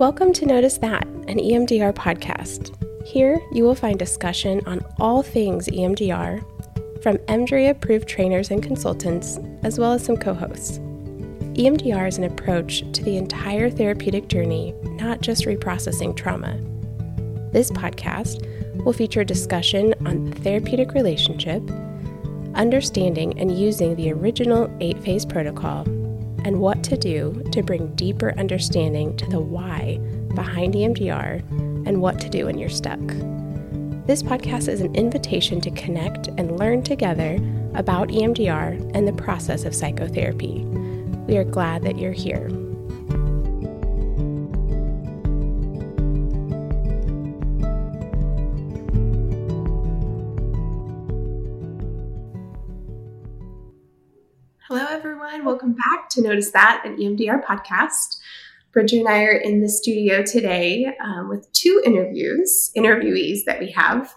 Welcome to Notice That, an EMDR podcast. Here you will find discussion on all things EMDR from EMDRIA approved trainers and consultants, as well as some co hosts. EMDR is an approach to the entire therapeutic journey, not just reprocessing trauma. This podcast will feature discussion on the therapeutic relationship, understanding and using the original eight phase protocol, and what to do to bring deeper understanding to the why behind EMDR and what to do when you're stuck. This podcast is an invitation to connect and learn together about EMDR and the process of psychotherapy. We are glad that you're here. Notice That, an EMDR podcast. Bridger and I are in the studio today um, with two interviews, interviewees that we have.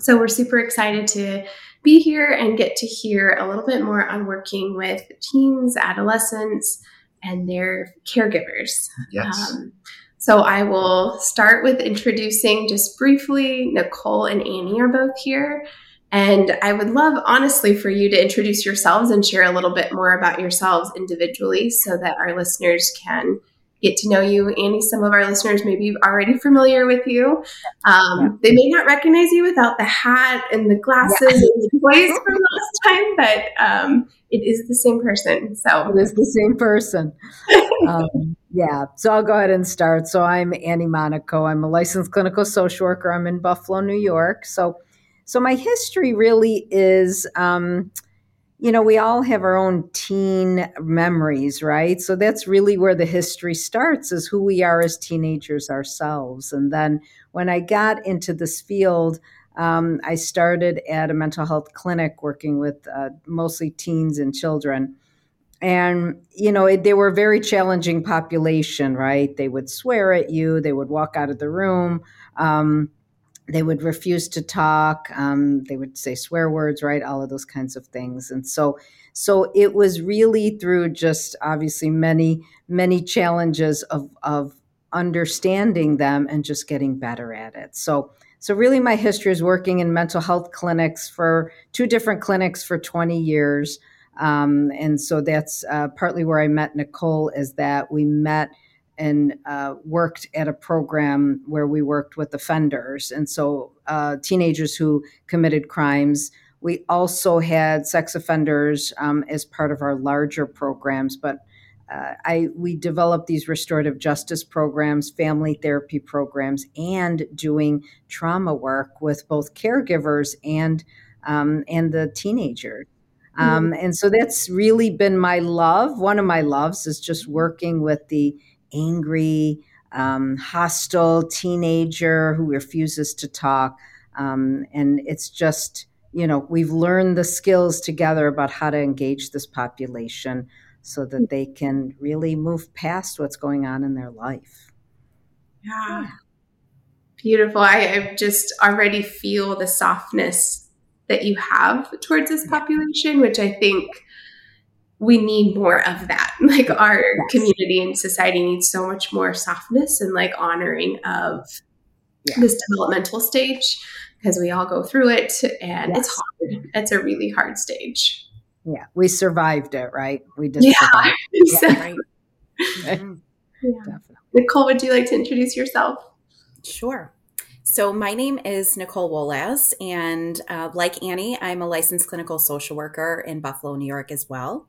So we're super excited to be here and get to hear a little bit more on working with teens, adolescents, and their caregivers. Yes. Um, so I will start with introducing just briefly. Nicole and Annie are both here. And I would love, honestly, for you to introduce yourselves and share a little bit more about yourselves individually so that our listeners can get to know you. Annie, some of our listeners may be already familiar with you. Um, yeah. They may not recognize you without the hat and the glasses yeah. and the voice from last time, but um, it is the same person. So it is the same person. um, yeah. So I'll go ahead and start. So I'm Annie Monaco. I'm a licensed clinical social worker. I'm in Buffalo, New York. So so my history really is, um, you know, we all have our own teen memories, right? So that's really where the history starts is who we are as teenagers ourselves. And then when I got into this field, um, I started at a mental health clinic working with uh, mostly teens and children. And, you know, it, they were a very challenging population, right? They would swear at you, they would walk out of the room. Um, they would refuse to talk um, they would say swear words right all of those kinds of things. And so so it was really through just obviously many many challenges of of understanding them and just getting better at it. So so really my history is working in mental health clinics for two different clinics for 20 years. Um, and so that's uh, partly where i met nicole is that we met and uh, worked at a program where we worked with offenders, and so uh, teenagers who committed crimes. We also had sex offenders um, as part of our larger programs, but uh, I we developed these restorative justice programs, family therapy programs, and doing trauma work with both caregivers and um, and the teenagers. Mm-hmm. Um, and so that's really been my love. One of my loves is just working with the angry, um, hostile teenager who refuses to talk. Um, and it's just, you know, we've learned the skills together about how to engage this population so that they can really move past what's going on in their life. Yeah. yeah. Beautiful. I, I just already feel the softness that you have towards this population, which I think we need more of that. Like our yes. community and society needs so much more softness and like honoring of yeah. this developmental stage because we all go through it and yes. it's hard. It's a really hard stage. Yeah, we survived it, right? We did. yeah, exactly. yeah, right. Mm-hmm. yeah. Nicole, would you like to introduce yourself? Sure. So, my name is Nicole Wolasz, and uh, like Annie, I'm a licensed clinical social worker in Buffalo, New York as well.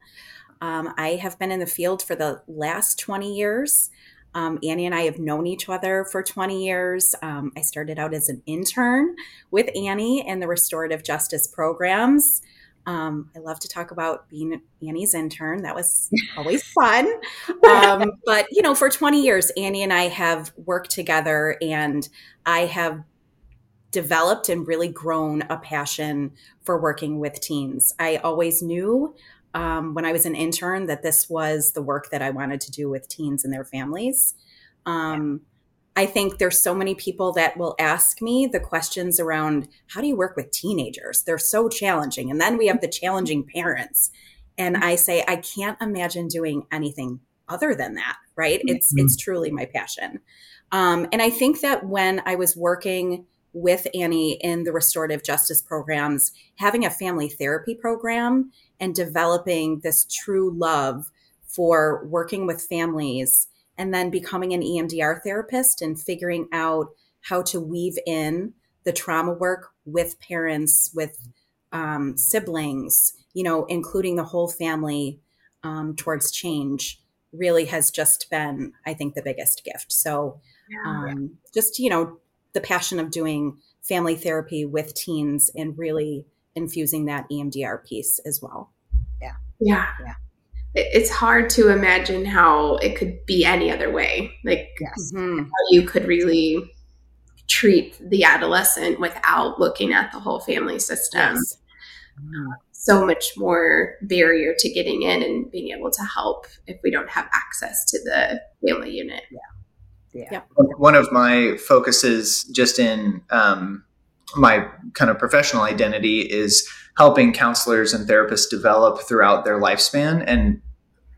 Um, I have been in the field for the last 20 years. Um, Annie and I have known each other for 20 years. Um, I started out as an intern with Annie in the restorative justice programs. Um, I love to talk about being Annie's intern. That was always fun. Um, but, you know, for 20 years, Annie and I have worked together and I have developed and really grown a passion for working with teens. I always knew um, when I was an intern that this was the work that I wanted to do with teens and their families. Um, I think there's so many people that will ask me the questions around how do you work with teenagers? They're so challenging. And then we have the challenging parents. And I say, I can't imagine doing anything other than that, right? It's mm-hmm. it's truly my passion. Um, and I think that when I was working with Annie in the restorative justice programs, having a family therapy program and developing this true love for working with families and then becoming an EMDR therapist and figuring out how to weave in the trauma work with parents, with um, siblings, you know, including the whole family um, towards change really has just been, I think, the biggest gift. So, um, just, you know, the passion of doing family therapy with teens and really infusing that EMDR piece as well. Yeah. Yeah. yeah. It's hard to imagine how it could be any other way. Like, yes. Mm-hmm. how you could really treat the adolescent without looking at the whole family system. Yes. Uh, so much more barrier to getting in and being able to help if we don't have access to the family unit. Yeah. Yeah. One of my focuses just in um, my kind of professional identity is helping counselors and therapists develop throughout their lifespan. And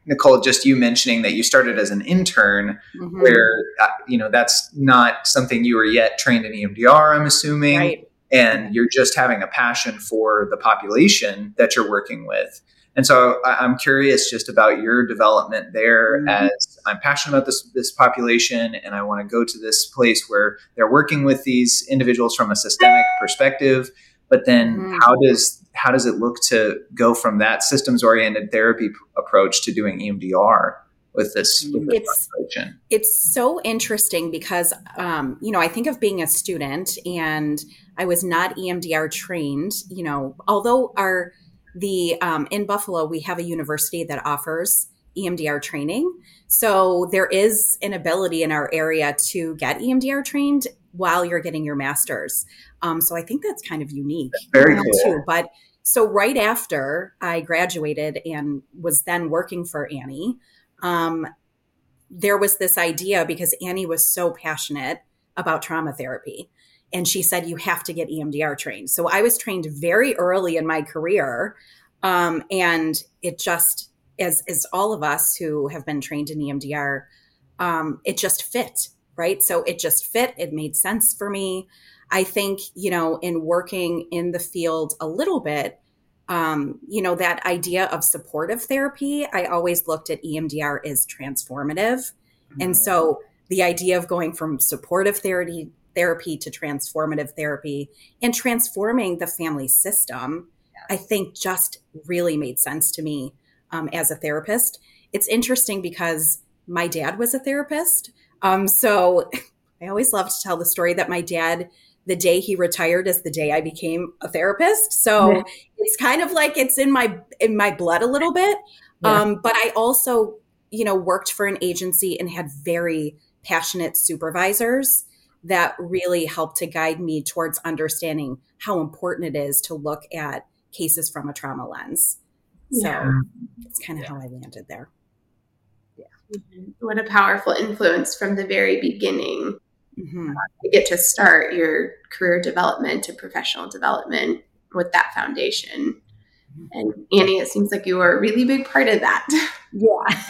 Nicole, just you mentioning that you started as an intern, mm-hmm. where uh, you know that's not something you were yet trained in EMDR. I'm assuming, right. and you're just having a passion for the population that you're working with. And so I'm curious just about your development there mm-hmm. as I'm passionate about this, this population and I want to go to this place where they're working with these individuals from a systemic perspective. But then mm-hmm. how does how does it look to go from that systems oriented therapy p- approach to doing EMDR? with this, with this it's, population. It's so interesting because, um, you know, I think of being a student and I was not EMDR trained, you know, although our the um, in Buffalo we have a university that offers EMDR training. So there is an ability in our area to get EMDR trained while you're getting your master's. Um, so I think that's kind of unique. very cool. Too. But so right after I graduated and was then working for Annie, um, there was this idea because Annie was so passionate about trauma therapy and she said you have to get EMDR trained. So I was trained very early in my career, um, and it just as as all of us who have been trained in EMDR, um, it just fit right. So it just fit. It made sense for me. I think you know in working in the field a little bit. Um, you know that idea of supportive therapy i always looked at emdr as transformative mm-hmm. and so the idea of going from supportive therapy therapy to transformative therapy and transforming the family system, I think just really made sense to me um, as a therapist. It's interesting because my dad was a therapist. Um, so I always love to tell the story that my dad, the day he retired is the day I became a therapist. So yeah. it's kind of like it's in my in my blood a little bit. Yeah. Um, but I also, you know, worked for an agency and had very passionate supervisors that really helped to guide me towards understanding how important it is to look at cases from a trauma lens. Yeah. So it's kind of yeah. how I landed there. Mm-hmm. What a powerful influence from the very beginning. Mm-hmm. Uh, to get to start your career development and professional development with that foundation. Mm-hmm. And Annie, it seems like you were a really big part of that. Yeah.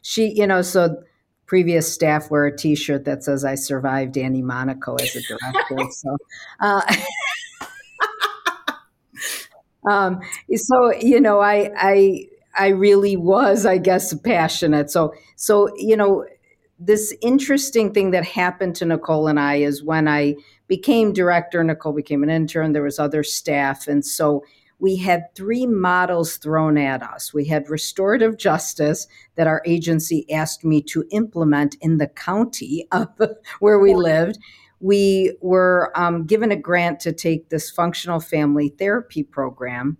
she, you know, so previous staff wear a T-shirt that says "I survived Annie Monaco as a director." so, uh, um, so you know, I I I really was, I guess, passionate. So so you know, this interesting thing that happened to Nicole and I is when I became director. Nicole became an intern. There was other staff, and so we had three models thrown at us. We had restorative justice that our agency asked me to implement in the county of where we lived. We were um, given a grant to take this functional family therapy program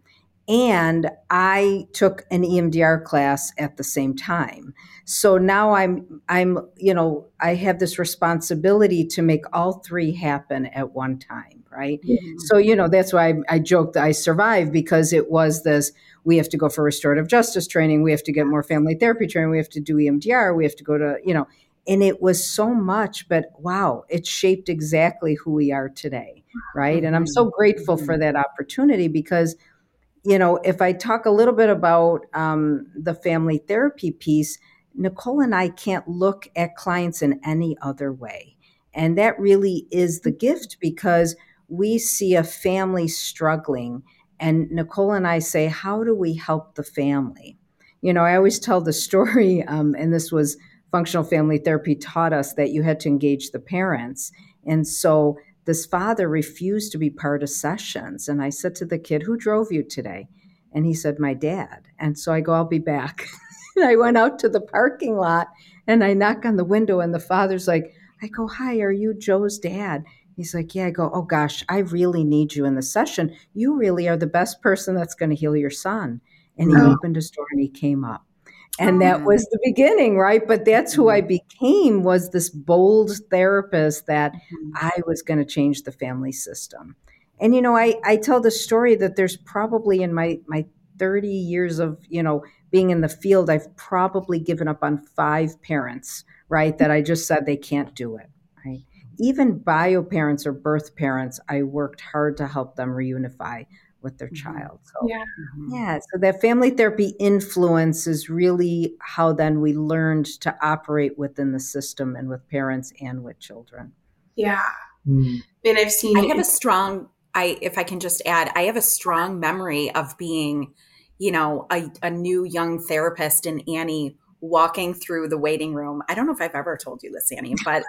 and I took an EMDR class at the same time. So now I'm I'm you know I have this responsibility to make all three happen at one time, right? Mm-hmm. So you know that's why I, I joked I survived because it was this we have to go for restorative justice training, we have to get more family therapy training, we have to do EMDR, we have to go to you know and it was so much but wow it shaped exactly who we are today right and i'm so grateful for mm-hmm. that opportunity because you know, if I talk a little bit about um, the family therapy piece, Nicole and I can't look at clients in any other way. And that really is the gift because we see a family struggling. And Nicole and I say, How do we help the family? You know, I always tell the story, um, and this was functional family therapy taught us that you had to engage the parents. And so this father refused to be part of sessions. And I said to the kid, Who drove you today? And he said, My dad. And so I go, I'll be back. and I went out to the parking lot and I knock on the window, and the father's like, I go, Hi, are you Joe's dad? He's like, Yeah. I go, Oh gosh, I really need you in the session. You really are the best person that's going to heal your son. And he oh. opened his door and he came up and that was the beginning right? But that's who i mm-hmm. became was this bold therapist that mm-hmm. i was going to change the family system. And you know i i tell the story that there's probably in my my 30 years of you know being in the field i've probably given up on five parents right that i just said they can't do it right? Even bio parents or birth parents i worked hard to help them reunify with their mm-hmm. child. So, yeah. Mm-hmm. yeah. So that family therapy influence is really how then we learned to operate within the system and with parents and with children. Yeah. Mm. And I've seen. I have a strong. I if I can just add, I have a strong memory of being, you know, a, a new young therapist and Annie walking through the waiting room. I don't know if I've ever told you this, Annie, but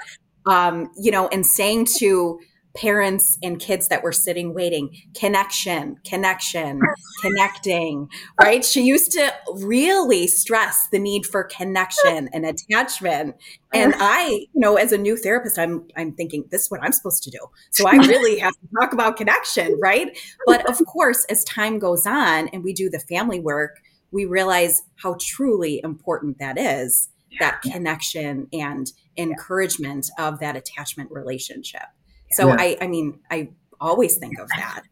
um, you know, and saying to parents and kids that were sitting waiting. Connection connection connecting right? She used to really stress the need for connection and attachment. And i you know as a new therapist i'm i'm thinking this is what i'm supposed to do. So i really have to talk about connection right? But of course as time goes on and we do the family work we realize how truly important that is that connection and encouragement of that attachment relationship so yeah. I, I mean, I always think of that.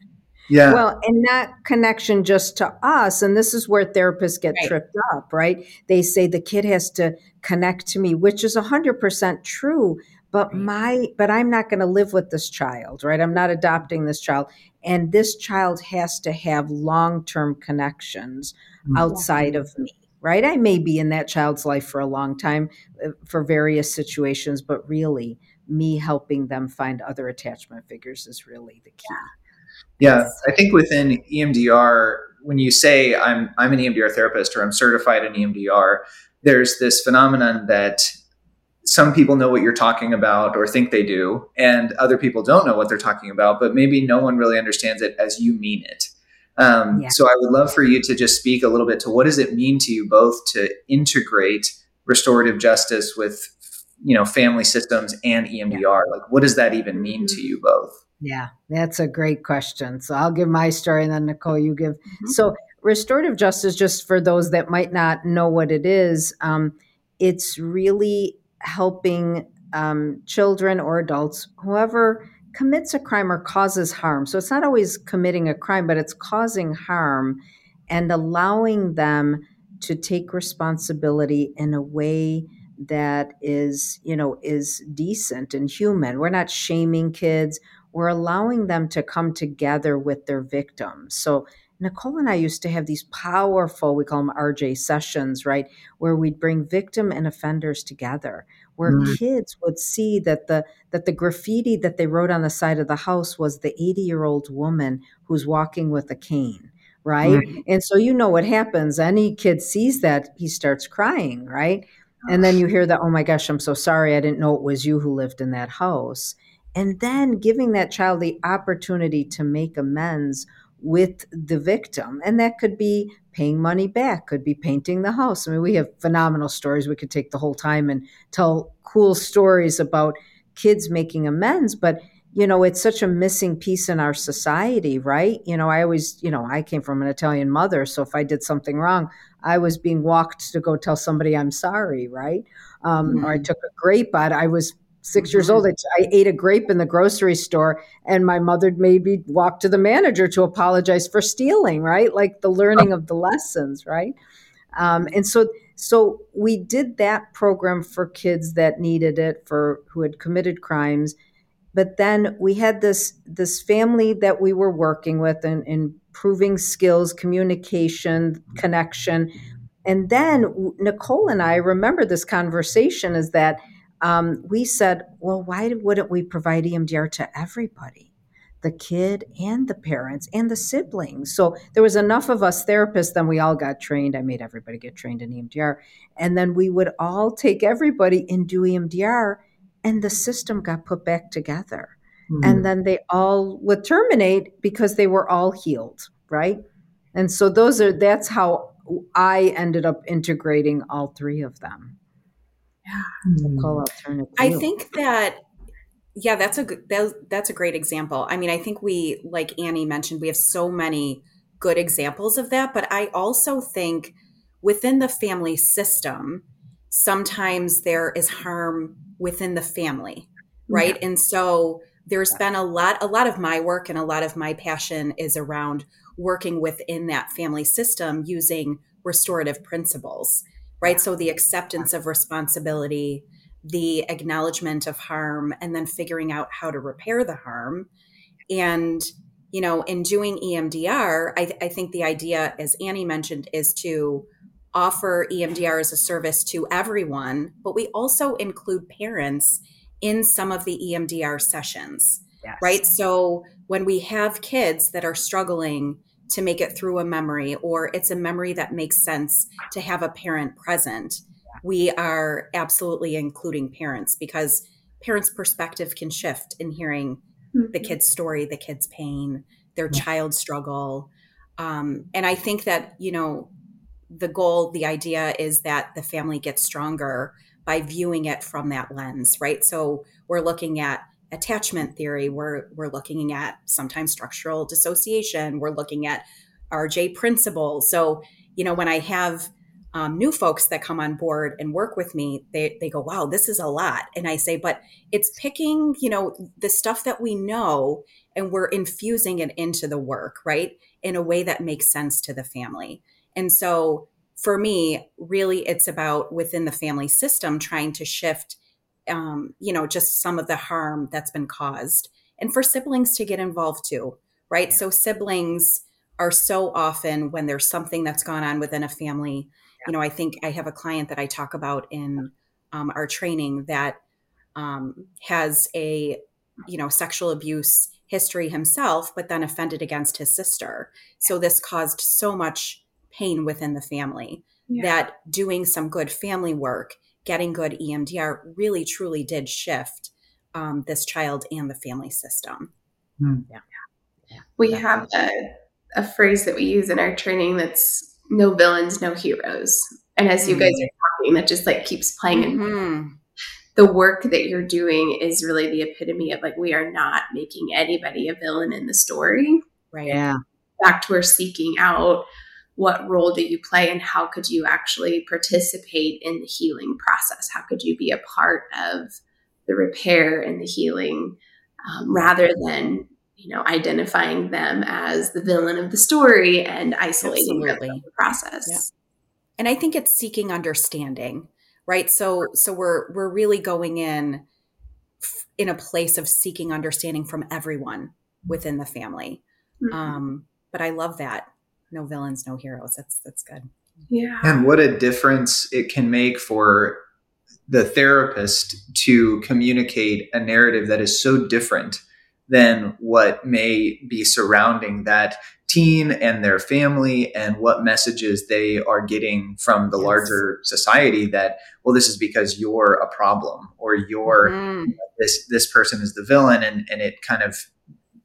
Yeah. Well, and that connection just to us, and this is where therapists get right. tripped up, right? They say the kid has to connect to me, which is 100% true. But my, but I'm not going to live with this child, right? I'm not adopting this child. And this child has to have long term connections mm-hmm. outside of me, right? I may be in that child's life for a long time uh, for various situations, but really, me helping them find other attachment figures is really the key. Yeah, I think within EMDR, when you say I'm I'm an EMDR therapist or I'm certified in EMDR, there's this phenomenon that some people know what you're talking about or think they do, and other people don't know what they're talking about, but maybe no one really understands it as you mean it. Um, yeah. So I would love for you to just speak a little bit to what does it mean to you both to integrate restorative justice with you know family systems and EMDR? Yeah. Like, what does that even mean to you both? Yeah, that's a great question. So I'll give my story, and then Nicole, you give. Mm-hmm. So restorative justice, just for those that might not know what it is, um, it's really helping um, children or adults, whoever commits a crime or causes harm. So it's not always committing a crime, but it's causing harm and allowing them to take responsibility in a way that is, you know, is decent and human. We're not shaming kids. We're allowing them to come together with their victims. So Nicole and I used to have these powerful, we call them RJ sessions, right? Where we'd bring victim and offenders together, where mm-hmm. kids would see that the that the graffiti that they wrote on the side of the house was the 80-year-old woman who's walking with a cane, right? Mm-hmm. And so you know what happens. Any kid sees that, he starts crying, right? And then you hear that, oh my gosh, I'm so sorry. I didn't know it was you who lived in that house. And then giving that child the opportunity to make amends with the victim. And that could be paying money back, could be painting the house. I mean, we have phenomenal stories. We could take the whole time and tell cool stories about kids making amends. But you know, it's such a missing piece in our society, right? You know, I always, you know, I came from an Italian mother. So if I did something wrong, I was being walked to go tell somebody I'm sorry, right? Um, mm-hmm. Or I took a grape out. I was 6 mm-hmm. years old. I ate a grape in the grocery store, and my mother maybe walked to the manager to apologize for stealing, right? Like the learning of the lessons, right? Um, and so, so we did that program for kids that needed it, for who had committed crimes. But then we had this this family that we were working with and improving skills, communication, connection. and then Nicole and I remember this conversation is that um, we said, well, why wouldn't we provide EMDR to everybody? the kid and the parents and the siblings. So there was enough of us therapists, then we all got trained. I made everybody get trained in EMDR. And then we would all take everybody and do EMDR, and the system got put back together. Mm-hmm. And then they all would terminate because they were all healed, right? And so those are that's how I ended up integrating all three of them. Yeah. Call alternative. I think that yeah, that's a that, that's a great example. I mean, I think we like Annie mentioned, we have so many good examples of that, but I also think within the family system, sometimes there is harm within the family, right? Yeah. And so there's been a lot a lot of my work and a lot of my passion is around working within that family system using restorative principles, right? So the acceptance of responsibility, the acknowledgement of harm and then figuring out how to repair the harm and you know in doing emdr I, I, think the idea as annie mentioned is to offer emdr as a service to everyone but we also include parents in some of the emdr sessions yes. right so when we have kids that are struggling to make it through a memory or it's a memory that makes sense to have a parent present we are absolutely including parents because parents' perspective can shift in hearing mm-hmm. the kid's story, the kid's pain, their child struggle. Um, and I think that, you know, the goal, the idea is that the family gets stronger by viewing it from that lens, right? So we're looking at attachment theory, we're we're looking at sometimes structural dissociation, we're looking at RJ principles. So, you know, when I have um, new folks that come on board and work with me, they, they go, wow, this is a lot. And I say, but it's picking, you know, the stuff that we know and we're infusing it into the work, right? In a way that makes sense to the family. And so for me, really, it's about within the family system trying to shift, um, you know, just some of the harm that's been caused and for siblings to get involved too, right? Yeah. So siblings are so often when there's something that's gone on within a family you know, I think I have a client that I talk about in um, our training that um, has a, you know, sexual abuse history himself, but then offended against his sister. So this caused so much pain within the family yeah. that doing some good family work, getting good EMDR really truly did shift um, this child and the family system. Mm. Yeah. yeah. We have a, a phrase that we use in our training that's no villains, no heroes. And as you guys mm-hmm. are talking, that just like keeps playing in mm-hmm. the work that you're doing is really the epitome of like we are not making anybody a villain in the story. Right. Yeah. In fact, we're seeking out what role do you play and how could you actually participate in the healing process? How could you be a part of the repair and the healing um, rather than you know, identifying them as the villain of the story and isolating the process. Yeah. And I think it's seeking understanding, right? So so we're we're really going in in a place of seeking understanding from everyone within the family. Mm-hmm. Um, but I love that. No villains, no heroes. That's that's good. Yeah. And what a difference it can make for the therapist to communicate a narrative that is so different than what may be surrounding that teen and their family and what messages they are getting from the yes. larger society that well this is because you're a problem or you're mm-hmm. this this person is the villain and and it kind of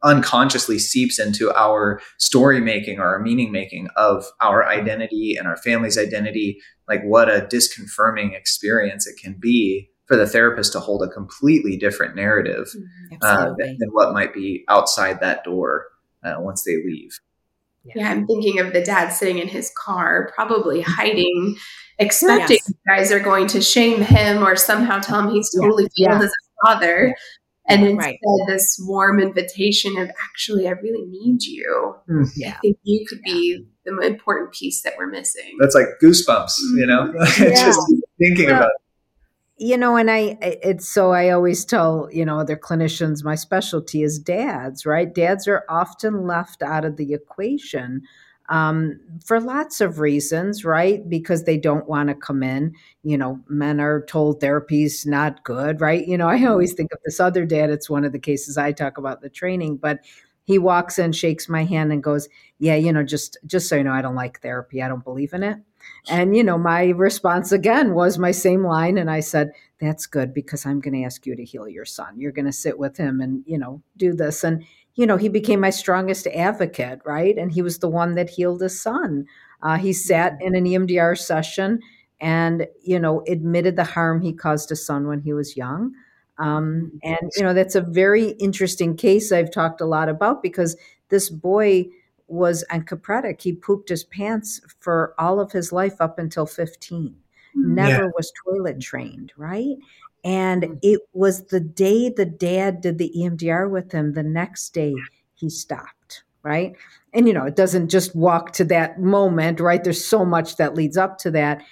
unconsciously seeps into our story making or our meaning making of our identity and our family's identity like what a disconfirming experience it can be for the therapist to hold a completely different narrative mm-hmm. uh, than, than, what might be outside that door uh, once they leave. Yeah. yeah. I'm thinking of the dad sitting in his car, probably hiding, expecting yes. guys are going to shame him or somehow tell him he's totally yeah. failed yeah. as a father. And instead, right. this warm invitation of actually, I really need you. Mm, yeah. I think you could be the important piece that we're missing. That's like goosebumps, you know, just thinking well, about it you know and i it's so i always tell you know other clinicians my specialty is dads right dads are often left out of the equation um, for lots of reasons, right? Because they don't want to come in. You know, men are told therapy's not good, right? You know, I always think of this other dad. It's one of the cases I talk about the training, but he walks in, shakes my hand, and goes, "Yeah, you know, just just so you know, I don't like therapy. I don't believe in it." And you know, my response again was my same line, and I said, "That's good because I'm going to ask you to heal your son. You're going to sit with him and you know do this." And you know, he became my strongest advocate, right? And he was the one that healed his son. Uh, he sat in an EMDR session and, you know, admitted the harm he caused his son when he was young. Um, and, you know, that's a very interesting case I've talked a lot about because this boy was encopretic. He pooped his pants for all of his life up until 15. Never yeah. was toilet trained, right? And mm. it was the day the dad did the EMDR with him, the next day he stopped, right? And, you know, it doesn't just walk to that moment, right? There's so much that leads up to that.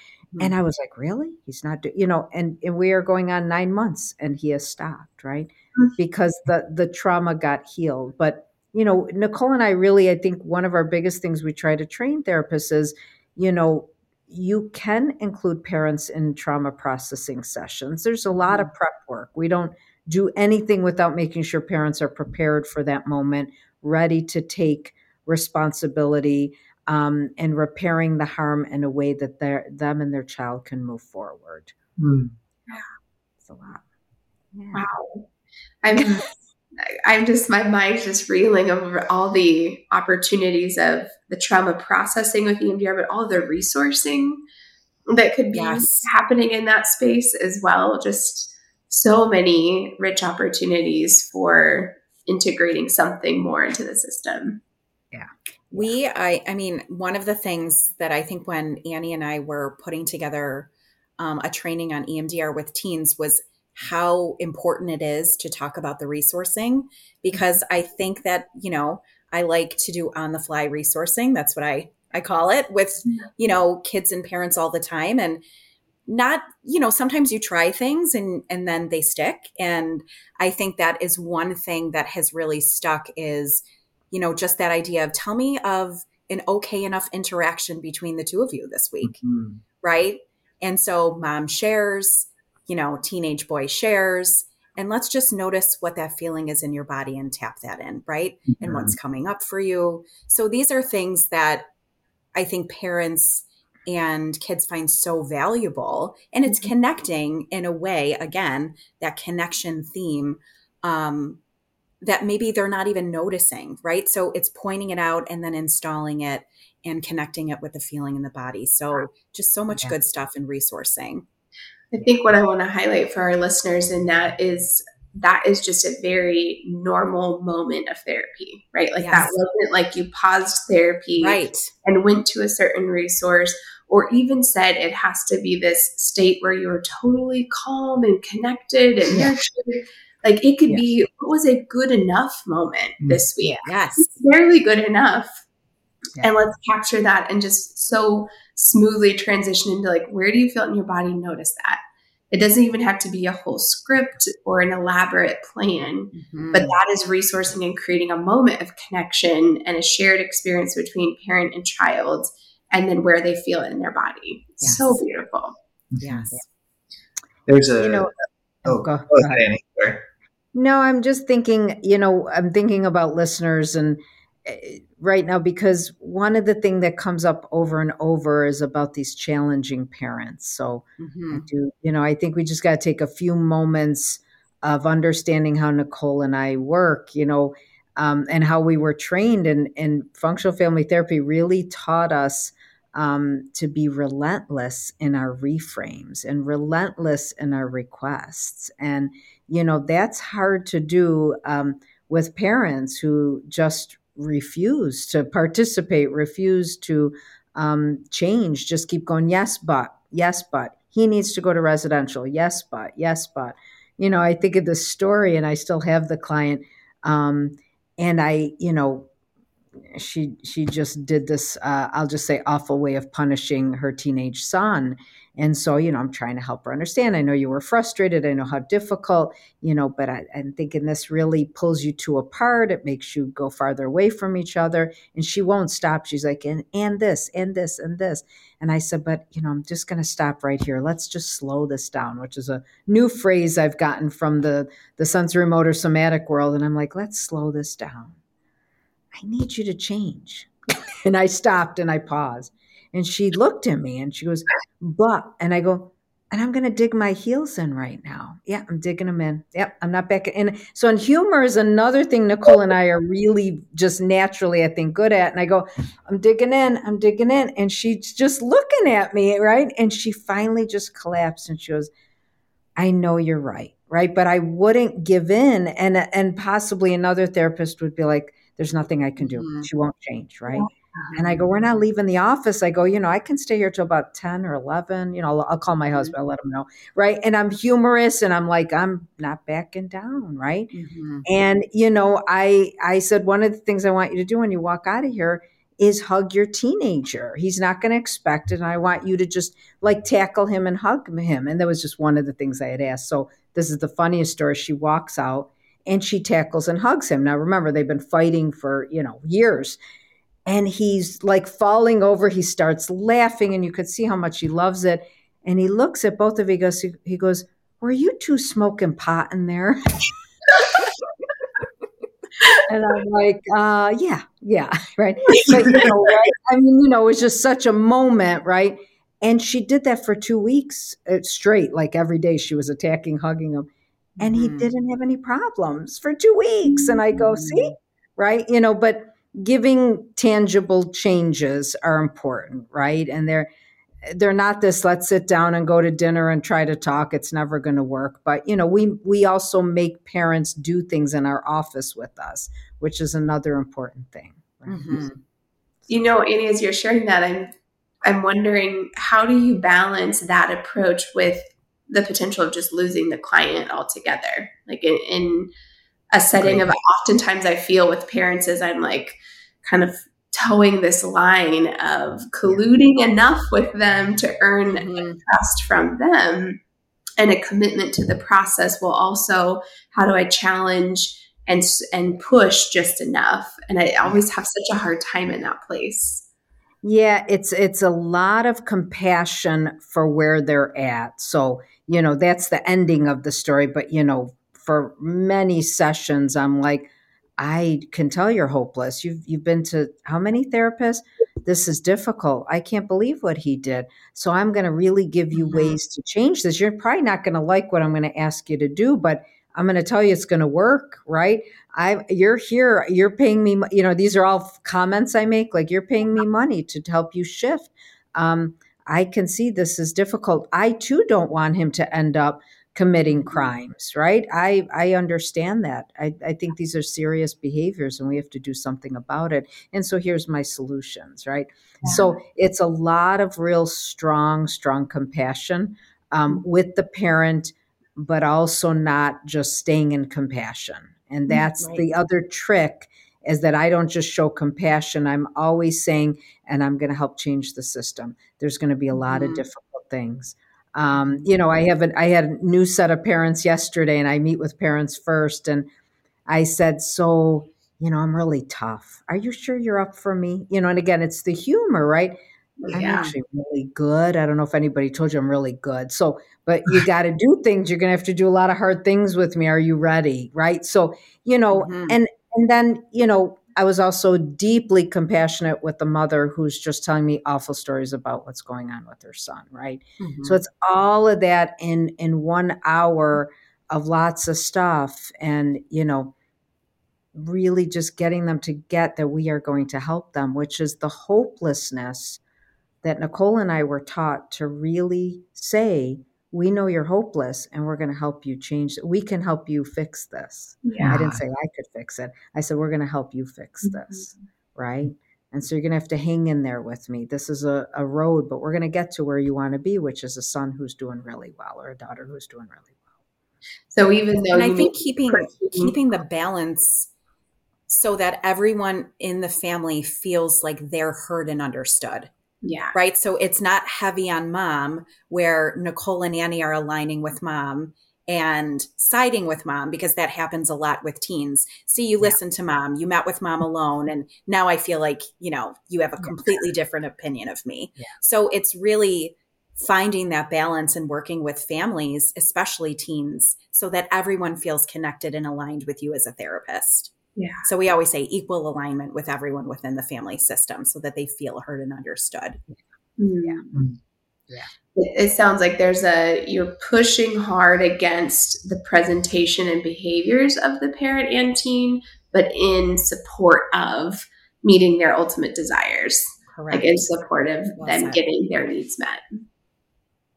And I mm-hmm. was like, really? He's not, do-? you know, and, and we are going on nine months and he has stopped, right? Mm. Because the, the trauma got healed. But, you know, Nicole and I really, I think one of our biggest things we try to train therapists is, you know, you can include parents in trauma processing sessions. There's a lot of mm-hmm. prep work. We don't do anything without making sure parents are prepared for that moment, ready to take responsibility um, and repairing the harm in a way that they, them and their child can move forward. Mm. Yeah, it's a lot. Yeah. Wow, I'm I'm just my mind's just reeling over all the opportunities of the trauma processing with EMDR, but all the resourcing that could be yes. happening in that space as well. Just so many rich opportunities for integrating something more into the system. Yeah. We, I, I mean, one of the things that I think when Annie and I were putting together um, a training on EMDR with teens was how important it is to talk about the resourcing because I think that, you know, I like to do on the fly resourcing. That's what I I call it with, you know, kids and parents all the time and not, you know, sometimes you try things and and then they stick and I think that is one thing that has really stuck is, you know, just that idea of tell me of an okay enough interaction between the two of you this week. Mm-hmm. Right? And so mom shares, you know, teenage boy shares. And let's just notice what that feeling is in your body and tap that in, right? Mm-hmm. And what's coming up for you. So these are things that I think parents and kids find so valuable. And it's mm-hmm. connecting in a way, again, that connection theme um, that maybe they're not even noticing, right? So it's pointing it out and then installing it and connecting it with the feeling in the body. So just so much yeah. good stuff in resourcing. I think what I want to highlight for our listeners in that is that is just a very normal moment of therapy, right? Like yes. that wasn't like you paused therapy right. and went to a certain resource or even said it has to be this state where you're totally calm and connected and nurtured. Like it could be what was a good enough moment mm. this week? Yes. barely good enough. Yeah. And let's capture that and just so smoothly transition into like, where do you feel in your body? Notice that. It doesn't even have to be a whole script or an elaborate plan, mm-hmm. but that is resourcing and creating a moment of connection and a shared experience between parent and child, and then where they feel it in their body. Yes. So beautiful. Yes. There's a. You know, oh, go, go ahead. Annie, no, I'm just thinking, you know, I'm thinking about listeners and right now because one of the thing that comes up over and over is about these challenging parents. So mm-hmm. Do, you know, I think we just got to take a few moments of understanding how Nicole and I work, you know, um, and how we were trained in, in functional family therapy really taught us um, to be relentless in our reframes and relentless in our requests. And, you know, that's hard to do um, with parents who just refuse to participate, refuse to um, change, just keep going, yes, but, yes, but. He needs to go to residential, yes, but, yes, but. You know, I think of this story and I still have the client. Um, and I, you know, she she just did this uh, i'll just say awful way of punishing her teenage son And so, you know, I'm trying to help her understand. I know you were frustrated. I know how difficult, you know, but I, I'm thinking this really pulls you two apart. It makes you go farther away from each other. And she won't stop. She's like, and, and this, and this, and this. And I said, but, you know, I'm just going to stop right here. Let's just slow this down, which is a new phrase I've gotten from the, the sensory motor somatic world. And I'm like, let's slow this down. I need you to change. and I stopped and I paused. And she looked at me and she goes, but, and I go, and I'm going to dig my heels in right now. Yeah, I'm digging them in. Yep, I'm not back. And so, in humor is another thing Nicole and I are really just naturally, I think, good at. And I go, I'm digging in, I'm digging in. And she's just looking at me, right? And she finally just collapsed and she goes, I know you're right, right? But I wouldn't give in. And, and possibly another therapist would be like, there's nothing I can do. Mm-hmm. She won't change, right? Yeah. And I go, we're not leaving the office. I go, you know, I can stay here till about 10 or 11. You know, I'll, I'll call my mm-hmm. husband, I'll let him know. Right. And I'm humorous and I'm like, I'm not backing down. Right. Mm-hmm. And, you know, I, I said, one of the things I want you to do when you walk out of here is hug your teenager. He's not going to expect it. And I want you to just like tackle him and hug him. And that was just one of the things I had asked. So this is the funniest story. She walks out and she tackles and hugs him. Now, remember, they've been fighting for, you know, years and he's like falling over. He starts laughing, and you could see how much he loves it. And he looks at both of you. He goes, he goes, "Were you two smoking pot in there?" and I'm like, uh, "Yeah, yeah, right." But you know, right? I mean, you know, it was just such a moment, right? And she did that for two weeks uh, straight, like every day. She was attacking, hugging him, and mm-hmm. he didn't have any problems for two weeks. And I go, "See, mm-hmm. right? You know, but." Giving tangible changes are important, right? And they're they're not this let's sit down and go to dinner and try to talk it's never going to work but you know we we also make parents do things in our office with us which is another important thing right? mm-hmm. you know annie as you're sharing that i'm i'm wondering how do you balance that approach with the potential of just losing the client altogether like in, in a setting Great. of oftentimes I feel with parents is I'm like kind of toeing this line of colluding enough with them to earn mm-hmm. trust from them and a commitment to the process will also how do I challenge and and push just enough and I always have such a hard time in that place. Yeah, it's it's a lot of compassion for where they're at. So, you know, that's the ending of the story, but you know, for many sessions, I'm like, I can tell you're hopeless. You've you've been to how many therapists? This is difficult. I can't believe what he did. So I'm going to really give you mm-hmm. ways to change this. You're probably not going to like what I'm going to ask you to do, but I'm going to tell you it's going to work, right? I you're here, you're paying me, you know, these are all comments I make like you're paying me money to help you shift. Um, I can see this is difficult. I too don't want him to end up committing mm-hmm. crimes right i i understand that I, I think these are serious behaviors and we have to do something about it and so here's my solutions right yeah. so it's a lot of real strong strong compassion um, mm-hmm. with the parent but also not just staying in compassion and mm, that's right. the other trick is that I don't just show compassion. I'm always saying, and I'm going to help change the system. There's going to be a lot mm-hmm. of difficult things. Um, you know, I have a, I had a new set of parents yesterday, and I meet with parents first, and I said, "So, you know, I'm really tough. Are you sure you're up for me?" You know, and again, it's the humor, right? Yeah. I'm actually really good. I don't know if anybody told you I'm really good. So, but you got to do things. You're going to have to do a lot of hard things with me. Are you ready? Right? So, you know, mm-hmm. and and then you know, I was also deeply compassionate with the mother who's just telling me awful stories about what's going on with her son, right? Mm-hmm. So it's all of that in in one hour of lots of stuff and, you know, really just getting them to get that we are going to help them, which is the hopelessness that Nicole and I were taught to really say we know you're hopeless and we're going to help you change it. We can help you fix this. Yeah. I didn't say I could fix it. I said, we're going to help you fix mm-hmm. this. Right. And so you're going to have to hang in there with me. This is a, a road, but we're going to get to where you want to be, which is a son who's doing really well or a daughter who's doing really well. So even though and I think keeping keeping the balance so that everyone in the family feels like they're heard and understood Yeah. Right. So it's not heavy on mom where Nicole and Annie are aligning with mom and siding with mom because that happens a lot with teens. See, you listen to mom, you met with mom alone, and now I feel like, you know, you have a completely different opinion of me. Yeah. So it's really finding that balance and working with families, especially teens, so that everyone feels connected and aligned with you as a therapist. Yeah. So we always say equal alignment with everyone within the family system so that they feel heard and understood. Yeah. Mm. It, it sounds like there's a you're pushing hard against the presentation and behaviors of the parent and teen, but in support of meeting their ultimate desires. Correct. Like in support of Well them said. getting their needs met.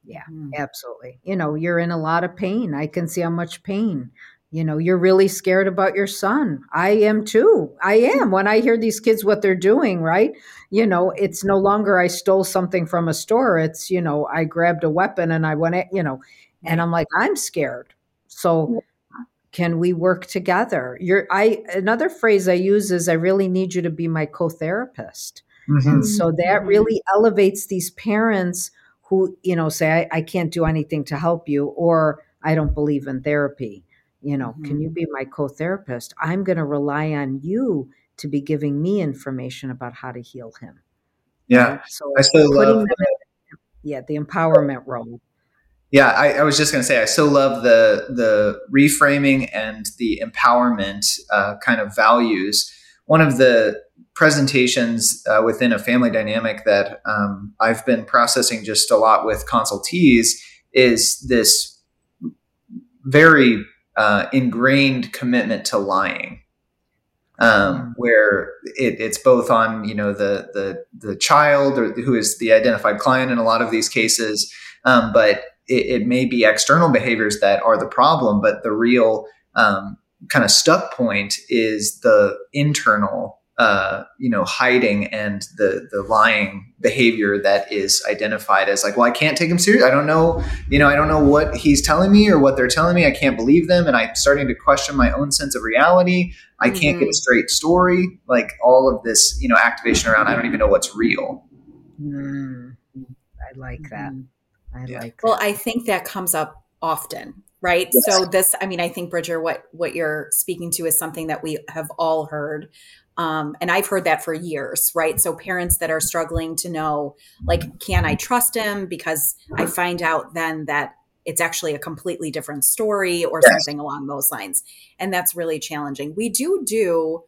Yeah, Mm. absolutely. You know, you're in a lot of pain. I can see how much pain. You know, you're really scared about your son. I am too. I am. When I hear these kids what they're doing, right? You know, it's no longer I stole something from a store. It's, you know, I grabbed a weapon and I went at, you know, and I'm like, I'm scared. So can we work together? You're I another phrase I use is I really need you to be my co-therapist. Mhm. And so that Mhm. really elevates these parents who, you know, say, I, I can't do anything to help you, or I don't believe in therapy. You know, can you be my co therapist? I'm going to rely on you to be giving me information about how to heal him. Yeah. right? So I putting love in, yeah, the empowerment role. Yeah, I, I was just going to say I so love the the reframing and the empowerment uh, kind of values. One of the presentations uh, within a family dynamic that um, I've been processing just a lot with consultees is this very uh, ingrained commitment to lying. Um, where it, it's both on you know the the the child or who is the identified client in a lot of these cases, um, but it, it, may be external behaviors that are the problem, but the real um, kind of stuck point is the internal, uh, you know, hiding and the the lying behavior that is identified as like, well, I can't take him serious. I don't know, you know, I don't know what he's telling me or what they're telling me. I can't believe them, and I'm starting to question my own sense of reality. I can't get a straight story. Like all of this, you know, activation around. I don't even know what's real. Mm, I like that. I Yeah. like Well. I think that comes up often, right? Yes. So this, I mean, I think Bridger, what what you're speaking to is something that we have all heard. Um, and I've heard that for years, right? So parents that are struggling to know, like, can I trust him? Because I find out then that it's actually a completely different story or Yes. something along those lines. And that's really challenging. We do do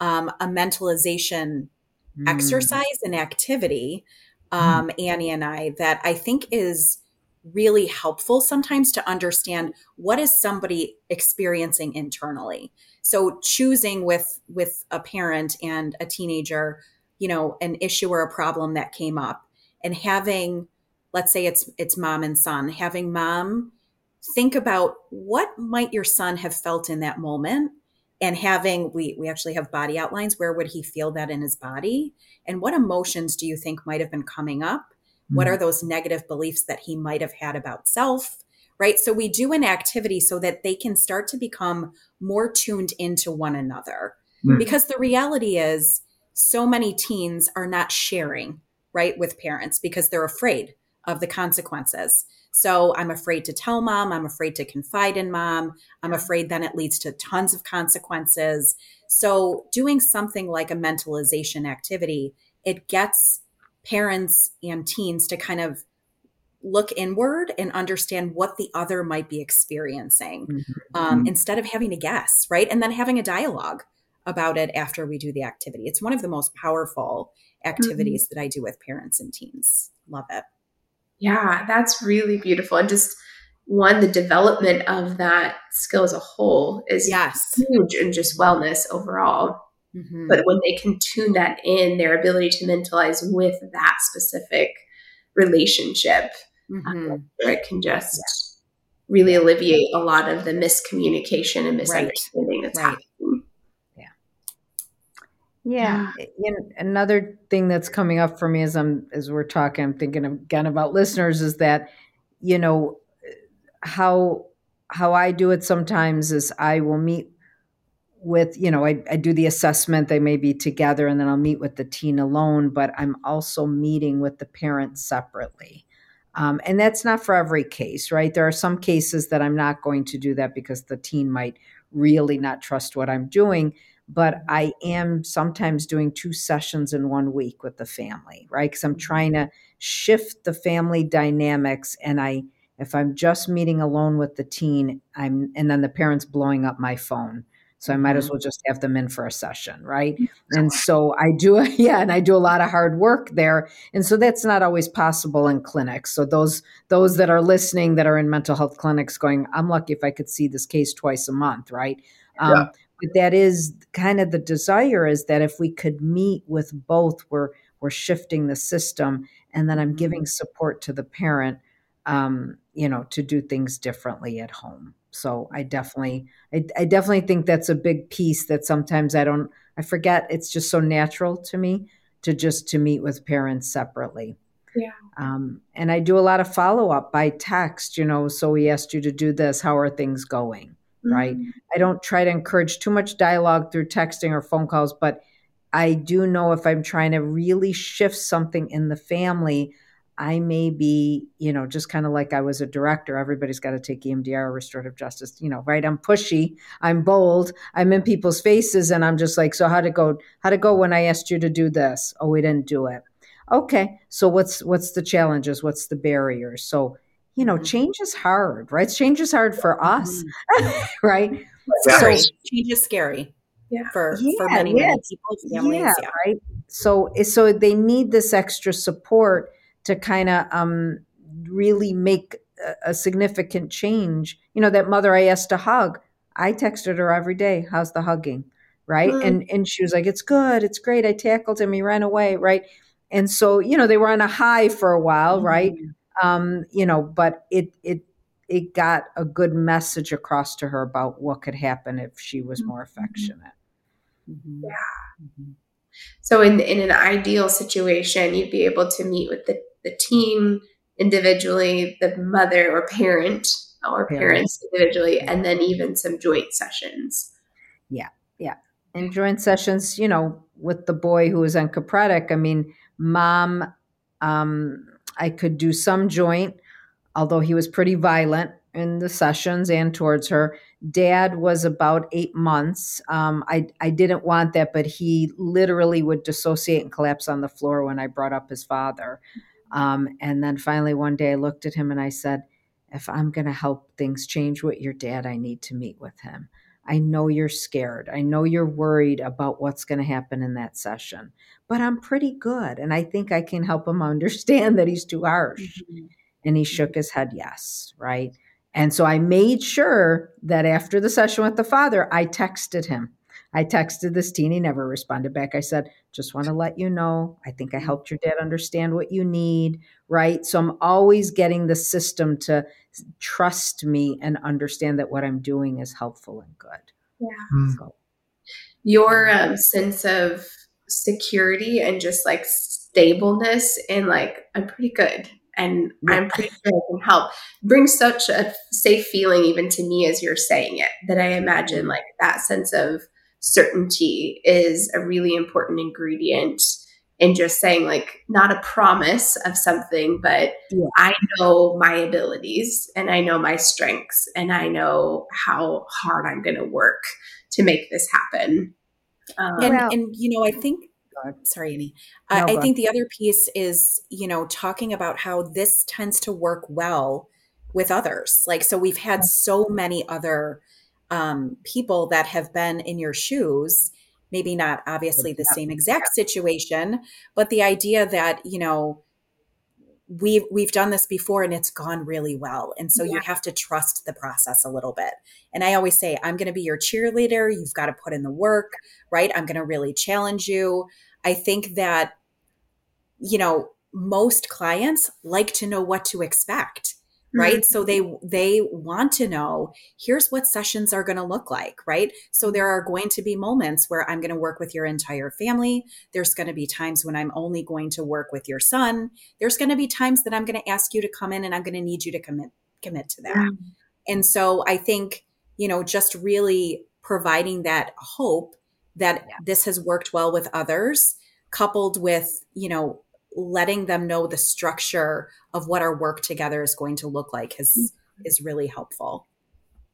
um, a mentalization Mm. exercise and activity, um, Annie and I, that I think is really helpful sometimes to understand what is somebody experiencing internally. So choosing with with a parent and a teenager, you know, an issue or a problem that came up, and having, let's say it's it's mom and son, having mom think about what might your son have felt in that moment and having we we actually have body outlines where would he feel that in his body and what emotions do you think might have been coming up what are those negative beliefs that he might have had about self right? So we do an activity so that they can start to become more tuned into one another. Mm. because the reality is so many teens are not sharing right with parents because they're afraid of the consequences. So i'm afraid to tell mom i'm afraid to confide in mom i'm afraid then it leads to tons of consequences. So doing something like a mentalization activity it gets parents and teens to kind of look inward and understand what the other might be experiencing Mhm. um, Mhm. instead of having to guess, right? And then having a dialogue about it after we do the activity. It's one of the most powerful activities that I do with parents and teens. Love it. Yeah, that's really beautiful. And just one, the development of that skill as a whole is Yes. huge in just wellness overall. Mhm. But when they can tune that in, their ability to mentalize with that specific relationship, Mhm. it can just really alleviate a lot of the miscommunication and misunderstanding that's Right. happening. Yeah. You know, another thing that's coming up for me as I'm as we're talking, I'm thinking again about listeners is that, you know, how how I do it sometimes is I will meet with you know I, I do the assessment they may be together and then i'll meet with the teen alone but i'm also meeting with the parents separately. Um, and that's not for every case right? There are some cases that i'm not going to do that because the teen might really not trust what i'm doing but i am sometimes doing two sessions in one week with the family right? Because i'm mm-hmm. trying to shift the family dynamics and i if i'm just meeting alone with the teen i'm and then the parents blowing up my phone so I might as mm-hmm. well just have them in for a session, right? And so I do, yeah, and I do a lot of hard work there, and so that's not always possible in clinics. So those those that are listening that are in mental health clinics, going, I'm lucky if I could see this case twice a month, right? Um, yeah. But that is kind of the desire is that if we could meet with both, we're we're shifting the system, and then I'm giving mm-hmm. support to the parent, um, you know, to do things differently at home. So I definitely, I, I, definitely think that's a big piece that sometimes I don't, I forget. It's just so natural to me to just to meet with parents separately. Yeah. Um, and I do a lot of follow up by text. You know, so we asked you to do this. How are things going? Mm-hmm. Right. I don't try to encourage too much dialogue through texting or phone calls, but I do know if I'm trying to really shift something in the family, I may be, you know, just kind of like I was a director. Everybody's got to take EMDR, restorative justice, you know, right? I'm pushy, I'm bold, I'm in people's faces, and I'm just like, so how to go? How to go when I asked you to do this? Oh, we didn't do it. Okay, so what's what's the challenges? What's the barriers? So you know, mm-hmm. change is hard, right? Change is hard for us, mm-hmm. right? So change is scary. Yeah. For, yeah, for many, many people, families. Yeah, yeah, right. So, so they need this extra support to kind of um, really make a, a, significant change. You know, that mother I asked to hug, I texted her every day, how's the hugging? Right. Mm. And and she was like, It's good, it's great. I tackled him, he ran away, right? And so, you know, they were on a high for a while, mm. right? Um, you know, but it it it got a good message across to her about what could happen if she was more mm-hmm. affectionate. Mm-hmm. Yeah. Mm-hmm. So in in an ideal situation, you'd be able to meet with the the teen individually, the mother or parent or parents individually, and then even some joint sessions. Yeah, yeah. And joint sessions, you know, with the boy who was encopretic, I mean, mom, um, I could do some joint, although he was pretty violent in the sessions and towards her. Dad was about eight months. Um, I, I didn't want that, but he literally would dissociate and collapse on the floor when I brought up his father. Um, and then finally, one day I looked at him and I said, If I'm going to help things change with your dad, I need to meet with him. I know you're scared. I know you're worried about what's going to happen in that session, but I'm pretty good. And I think I can help him understand that he's too harsh. Mm-hmm. And he shook his head, yes, right? And so I made sure that after the session with the father, I texted him I texted this teen. He never responded back. I said, just want to let you know, I think I helped your dad understand what you need, right? So I'm always getting the system to trust me and understand that what I'm doing is helpful and good. Yeah. Mm. So, your um, sense of security and just like stableness and like, I'm pretty good and. I'm pretty sure I can help brings such a safe feeling even to me as you're saying it that I imagine like that sense of certainty is a really important ingredient in just saying like not a promise of something but yeah. i know my abilities and i know my strengths and i know how hard i'm going to work to make this happen. Um, and, well, and you know i think sorry Annie. No, I, I think the other piece is you know talking about how this tends to work well with others. Like so we've had so many other um, people that have been in your shoes maybe not obviously the same exact situation but the idea that you know we've we've done this before and it's gone really well. And so yeah. you have to trust the process a little bit. And i always say i'm going to be your cheerleader. You've got to put in the work right? I'm going to really challenge you. I think that you know most clients like to know what to expect right mm-hmm. so they they want to know here's what sessions are going to look like right so there are going to be moments where i'm going to work with your entire family there's going to be times when i'm only going to work with your son there's going to be times that i'm going to ask you to come in and i'm going to need you to commit commit to that mm-hmm. and so i think you know just really providing that hope that yeah. this has worked well with others coupled with you know letting them know the structure of what our work together is going to look like is mm-hmm. is really helpful.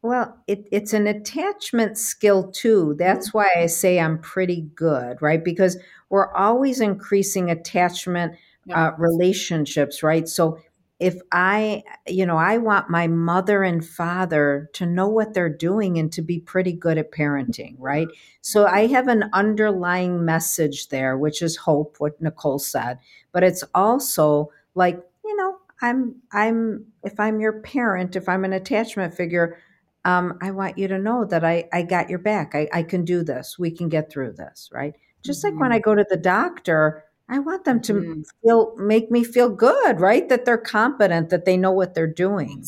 Well it, it's an attachment skill too. That's mm-hmm. why i say i'm pretty good right? Because we're always increasing attachment uh, relationships right? So if I, you know, I want my mother and father to know what they're doing and to be pretty good at parenting, right? So I have an underlying message there, which is hope, what Nicole said, but it's also like, you know, I'm, I'm, if I'm your parent, if I'm an attachment figure, um, I want you to know that I, I got your back. I, I can do this. We can get through this, right? Just mm-hmm. like when mm-hmm. I go to the doctor, I want them to mm. feel make me feel good, right? That they're competent, that they know what they're doing,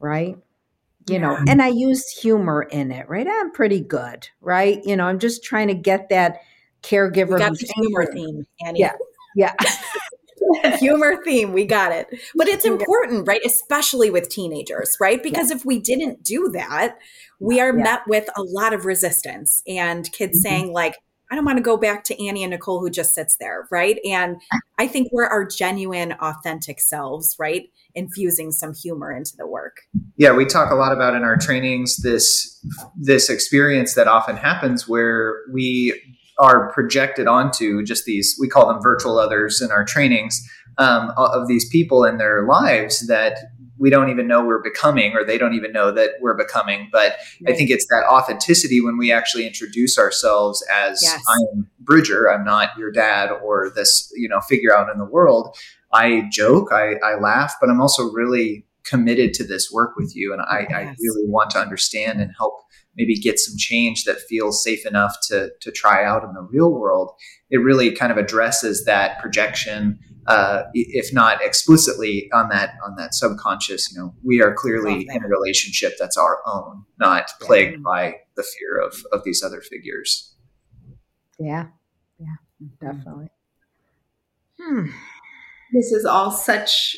right? You yeah. know, and I use humor in it, right? I'm pretty good, right? You know, I'm just trying to get that caregiver. We got the humor theme, Annie. Yeah, yeah. humor theme, we got it. But it's important, right? Especially with teenagers, right? Because yeah. if we didn't do that, we are yeah. met with a lot of resistance and kids mm-hmm. saying like I don't want to go back to Annie and Nicole who just sits there, right? And I think we're our genuine, authentic selves, right? Infusing some humor into the work. Yeah, we talk a lot about in our trainings this this experience that often happens where we are projected onto just these we call them virtual others in our trainings um, of these people in their lives that we don't even know we're becoming or they don't even know that we're becoming but right. i think it's that authenticity when we actually introduce ourselves as yes. i am bridger i'm not your dad or this you know figure out in the world i joke i, I laugh but i'm also really committed to this work with you and I, yes. I really want to understand and help maybe get some change that feels safe enough to to try out in the real world it really kind of addresses that projection uh, if not explicitly on that on that subconscious, you know, we are clearly in a relationship that's our own, not plagued yeah. by the fear of of these other figures. Yeah, yeah, definitely. Hmm. This is all such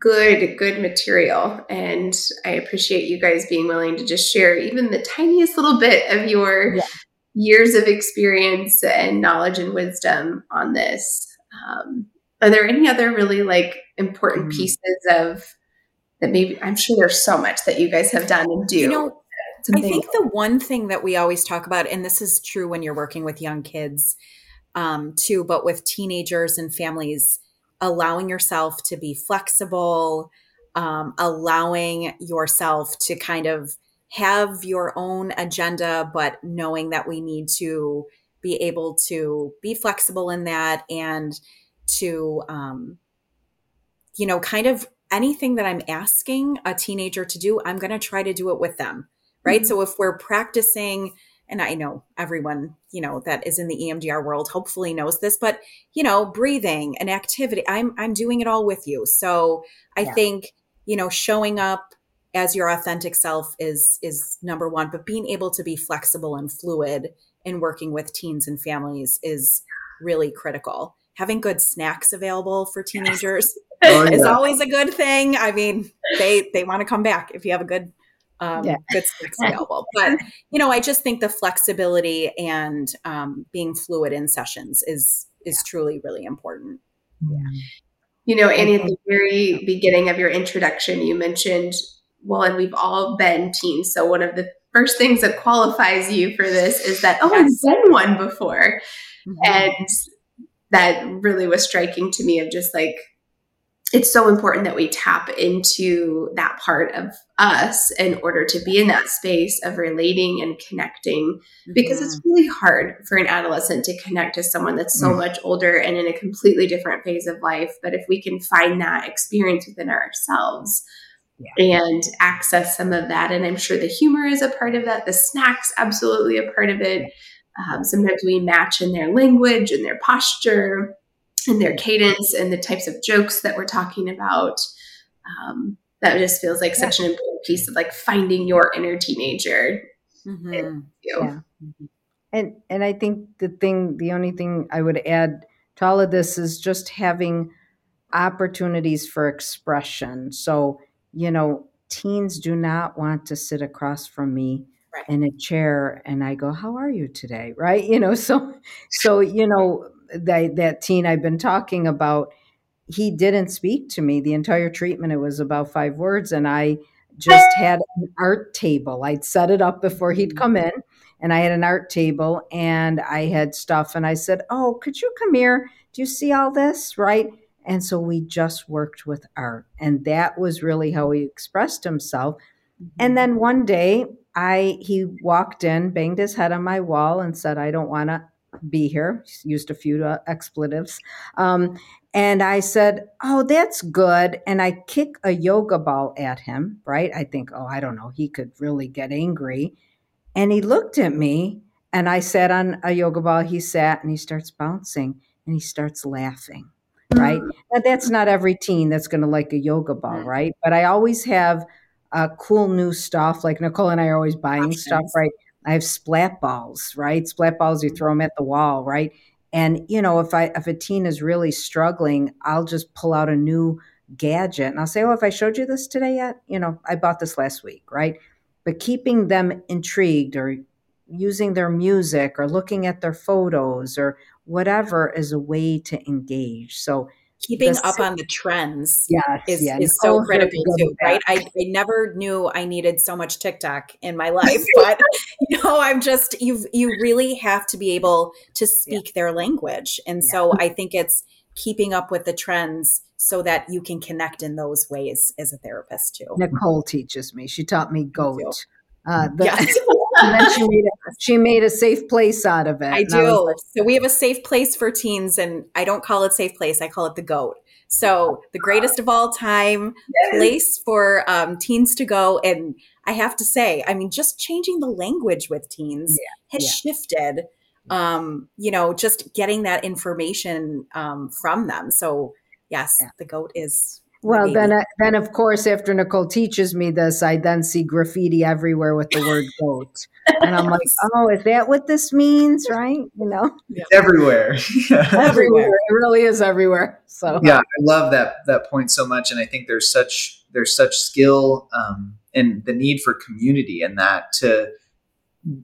good good material and i appreciate you guys being willing to just share even the tiniest little bit of your yeah. years of experience and knowledge and wisdom on this um, are there any other really like important mm. pieces of that maybe I'm sure there's so much that you guys have done and do. You know, I think the one thing that we always talk about, and this is true when you're working with young kids um, too, but with teenagers and families, allowing yourself to be flexible, um, allowing yourself to kind of have your own agenda, but knowing that we need to be able to be flexible in that and to, um, you know, kind of anything that I'm asking a teenager to do, I'm going to try to do it with them. Right. Mm-hmm. So if we're practicing, and I know everyone, you know, that is in the EMDR world hopefully knows this, but you know, breathing and activity, I'm I'm doing it all with you. So I yeah. think, you know, showing up as your authentic self is is number one, but being able to be flexible and fluid in working with teens and families is really critical having good snacks available for teenagers oh, yeah. is always a good thing. I mean, they they want to come back if you have a good um, yeah. good snacks available. But you know, I just think the flexibility and um, being fluid in sessions is is truly really important. Yeah. You know, Annie, at the very beginning of your introduction, you mentioned, well, and we've all been teens. So one of the first things that qualifies you for this is that, oh, yes. I've been one before. Mm-hmm. And that really was striking to me of just like it's so important that we tap into that part of us in order to be in that space of relating and connecting because mm-hmm. it's really hard for an adolescent to connect to someone that's so mm much older and in a completely different phase of life but if we can find that experience within ourselves yeah. and access some of that and i'm sure the humor is a part of that the snacks absolutely a part of it um, sometimes we match in their language and their posture and their cadence and the types of jokes that we're talking about. Um, that just feels like yeah. such an important piece of like finding your inner teenager. Mm-hmm. And, you yeah. and and I think the thing, the only thing I would add to all of this is just having opportunities for expression. So you know, teens do not want to sit across from me right. in a chair and I go, "How are you today?" Right? You know, so so you know that that teen I've been talking about, he didn't speak to me the entire treatment. It was about five words, and I just had an art table. I'd set it up before he'd mm-hmm. come in, and I had an art table and I had stuff, and I said, "Oh, could you come here? Do you see all this?" Right? And so we just worked with art. And that was really how he expressed himself. And mm-hmm. then one day I he walked in, banged his head on my wall and said, I don't want to be here. Used a few uh, expletives. Um, and I said, Oh, that's good. And I kick a yoga ball at him, right? I think, oh, I don't know, he could really get angry. And he looked at me and I sat on a yoga ball. He sat and he starts bouncing and he starts laughing right? Mm-hmm. that's not every teen that's going to like a yoga ball, mm-hmm. right? But I always have uh, cool new stuff. Like Nicole and I are always buying Options. stuff, right? I have splat balls, right? Splat balls, you mm-hmm. throw them at the wall, right? And you know, if I if a teen is really struggling, I'll just pull out a new gadget and I'll say, "Oh, if I showed you this today yet? You know, I bought this last week, right?" But keeping them intrigued or using their music or looking at their photos or whatever is a way to engage. So keeping the, up on the trends yes, is, yeah. is so critical too, right? I, I never knew I needed so much TikTok in my life, but you know, I'm just you you really have to be able to speak yeah. their language. And yeah. so I think it's keeping up with the trends so that you can connect in those ways as a therapist too. Nicole teaches me. She taught me goat. Uh, the, yes. and then she made, a, she made a safe place out of it. I do. I like, so we have a safe place for teens, and I don't call it safe place. I call it the goat. So the greatest of all time yes. place for um, teens to go. And I have to say, I mean, just changing the language with teens yeah. has yeah. shifted. Um, you know, just getting that information um, from them. So yes, yeah. the goat is well, then, uh, then of course, after Nicole teaches me this, I then see graffiti everywhere with the word goat, and I'm like, "Oh, is that what this means?" Right? You know, everywhere, everywhere. It really is everywhere. So. Yeah, I love that that point so much, and I think there's such there's such skill um, and the need for community in that to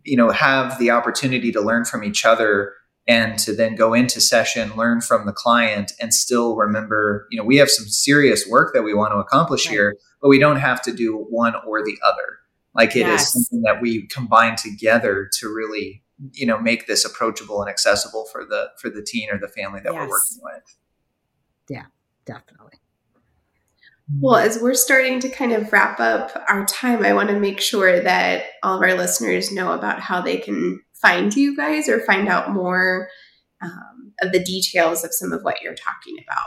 you know have the opportunity to learn from each other and to then go into session, learn from the client, and still remember, you know, we have some serious work that we want to accomplish right. here, but we don't have to do one or the other. Like it yes. is something that we combine together to really, you know, make this approachable and accessible for the for the teen or the family that yes. we're working with. Yeah, definitely. Well, as we're starting to kind of wrap up our time, I want to make sure that all of our listeners know about how they can find you guys or find out more um, of the details of some of what you're talking about?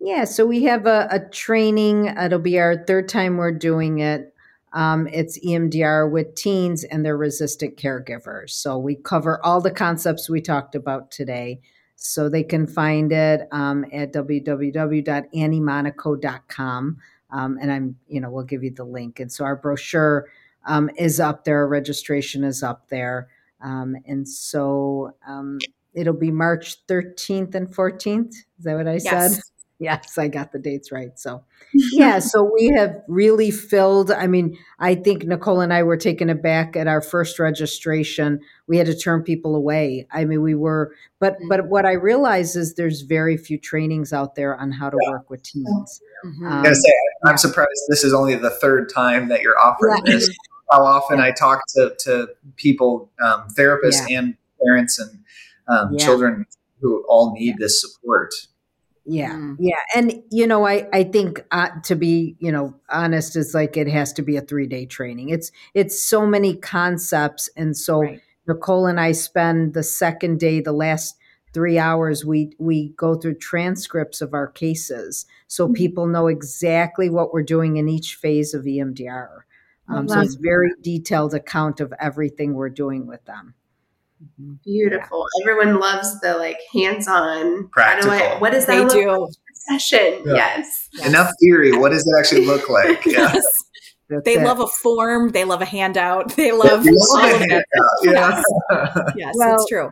Yeah, so we have a, a training. It'll be our third time we're doing it. Um, it's EMDR with teens and their resistant caregivers. So we cover all the concepts we talked about today. So they can find it um, at www.anniemonaco.com. Um, and I'm, you know, we'll give you the link. And so our brochure um, is up there. Registration is up there. Um, and so um, it'll be March 13th and 14th. Is that what I yes. said? Yes, I got the dates right. So, yeah, so we have really filled. I mean, I think Nicole and I were taken aback at our first registration. We had to turn people away. I mean, we were, but but what I realize is there's very few trainings out there on how to yeah. work with teens. Mm-hmm. Um, I gotta say, I'm surprised this is only the third time that you're offering yeah. this how often I talk to, to people, um, therapists yeah. and parents and um, yeah. children who all need this support. Yeah, mm. yeah, and you know, I I think uh, to be you know honest, is like it has to be a three day training. It's it's so many concepts, and so right. Nicole and I spend the second day, the last three hours we we go through transcripts of our cases so mm-hmm. people know exactly what we're doing in each phase of EMDR. Um, so it's very detailed account of everything we're doing with them. Mm-hmm. Beautiful. Yeah. Everyone loves the like hands-on. Practical. I, what does that they do. session? Yeah. Yes. yes. Enough theory. What does it actually look like? yes. they it. love a form. They love a handout. They love, yeah, all of it. Yes, yes well, it's true.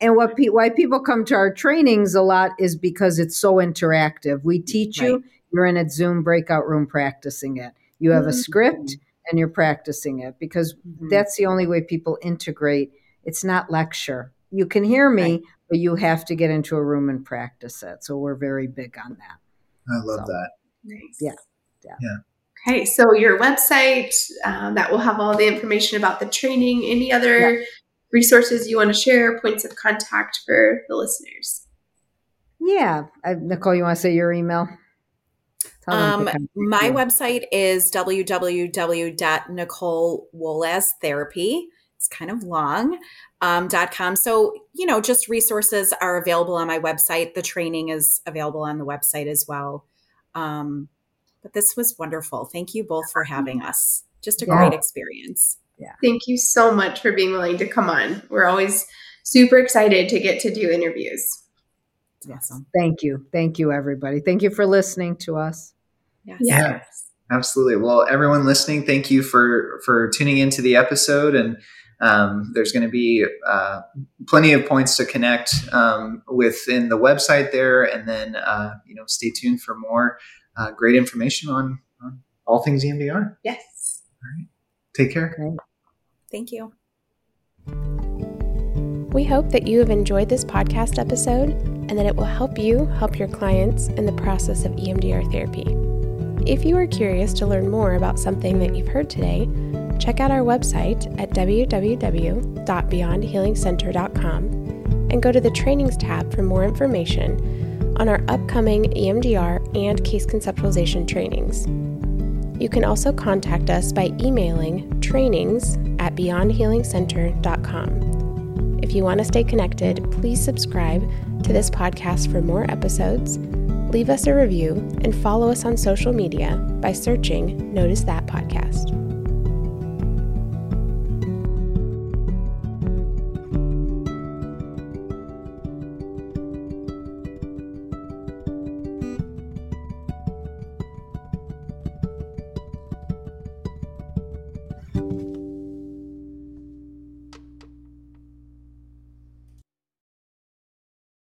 And what pe- why people come to our trainings a lot is because it's so interactive. We teach right. you. You're in a Zoom breakout room practicing it. You have mm-hmm. a script and you're practicing it because mm-hmm. that's the only way people integrate. It's not lecture. You can hear me, right. but you have to get into a room and practice it. So we're very big on that. I love so, that. Nice. Yeah. Yeah. Yeah. Okay, so your website uh, that will have all the information about the training. Any other yeah. resources you want to share? Points of contact for the listeners. Yeah, uh, Nicole, you want to say your email? Um, my website is www.nicolewolasztherapy. It's kind of long. Um, .com. So, you know, just resources are available on my website. The training is available on the website as well. Um, but this was wonderful. Thank you both for having us. Just a yeah. great experience. Yeah. Thank you so much for being willing to come on. We're always super excited to get to do interviews. Awesome. Thank you. Thank you, everybody. Thank you for listening to us. Yes. Yeah, absolutely. Well, everyone listening, thank you for for tuning into the episode and um, there's going to be uh, plenty of points to connect um, within the website there, and then uh, you know stay tuned for more uh, great information on, on all things EMDR. Yes. All right. Take care. Great. Thank you. We hope that you have enjoyed this podcast episode and that it will help you help your clients in the process of EMDR therapy. If you are curious to learn more about something that you've heard today, check out our website at www.beyondhealingcenter.com and go to the Trainings tab for more information on our upcoming EMDR and case conceptualization trainings. You can also contact us by emailing trainings at beyondhealingcenter.com. If you want to stay connected, please subscribe to this podcast for more episodes, leave us a review, and follow us on social media by searching Notice That Podcast.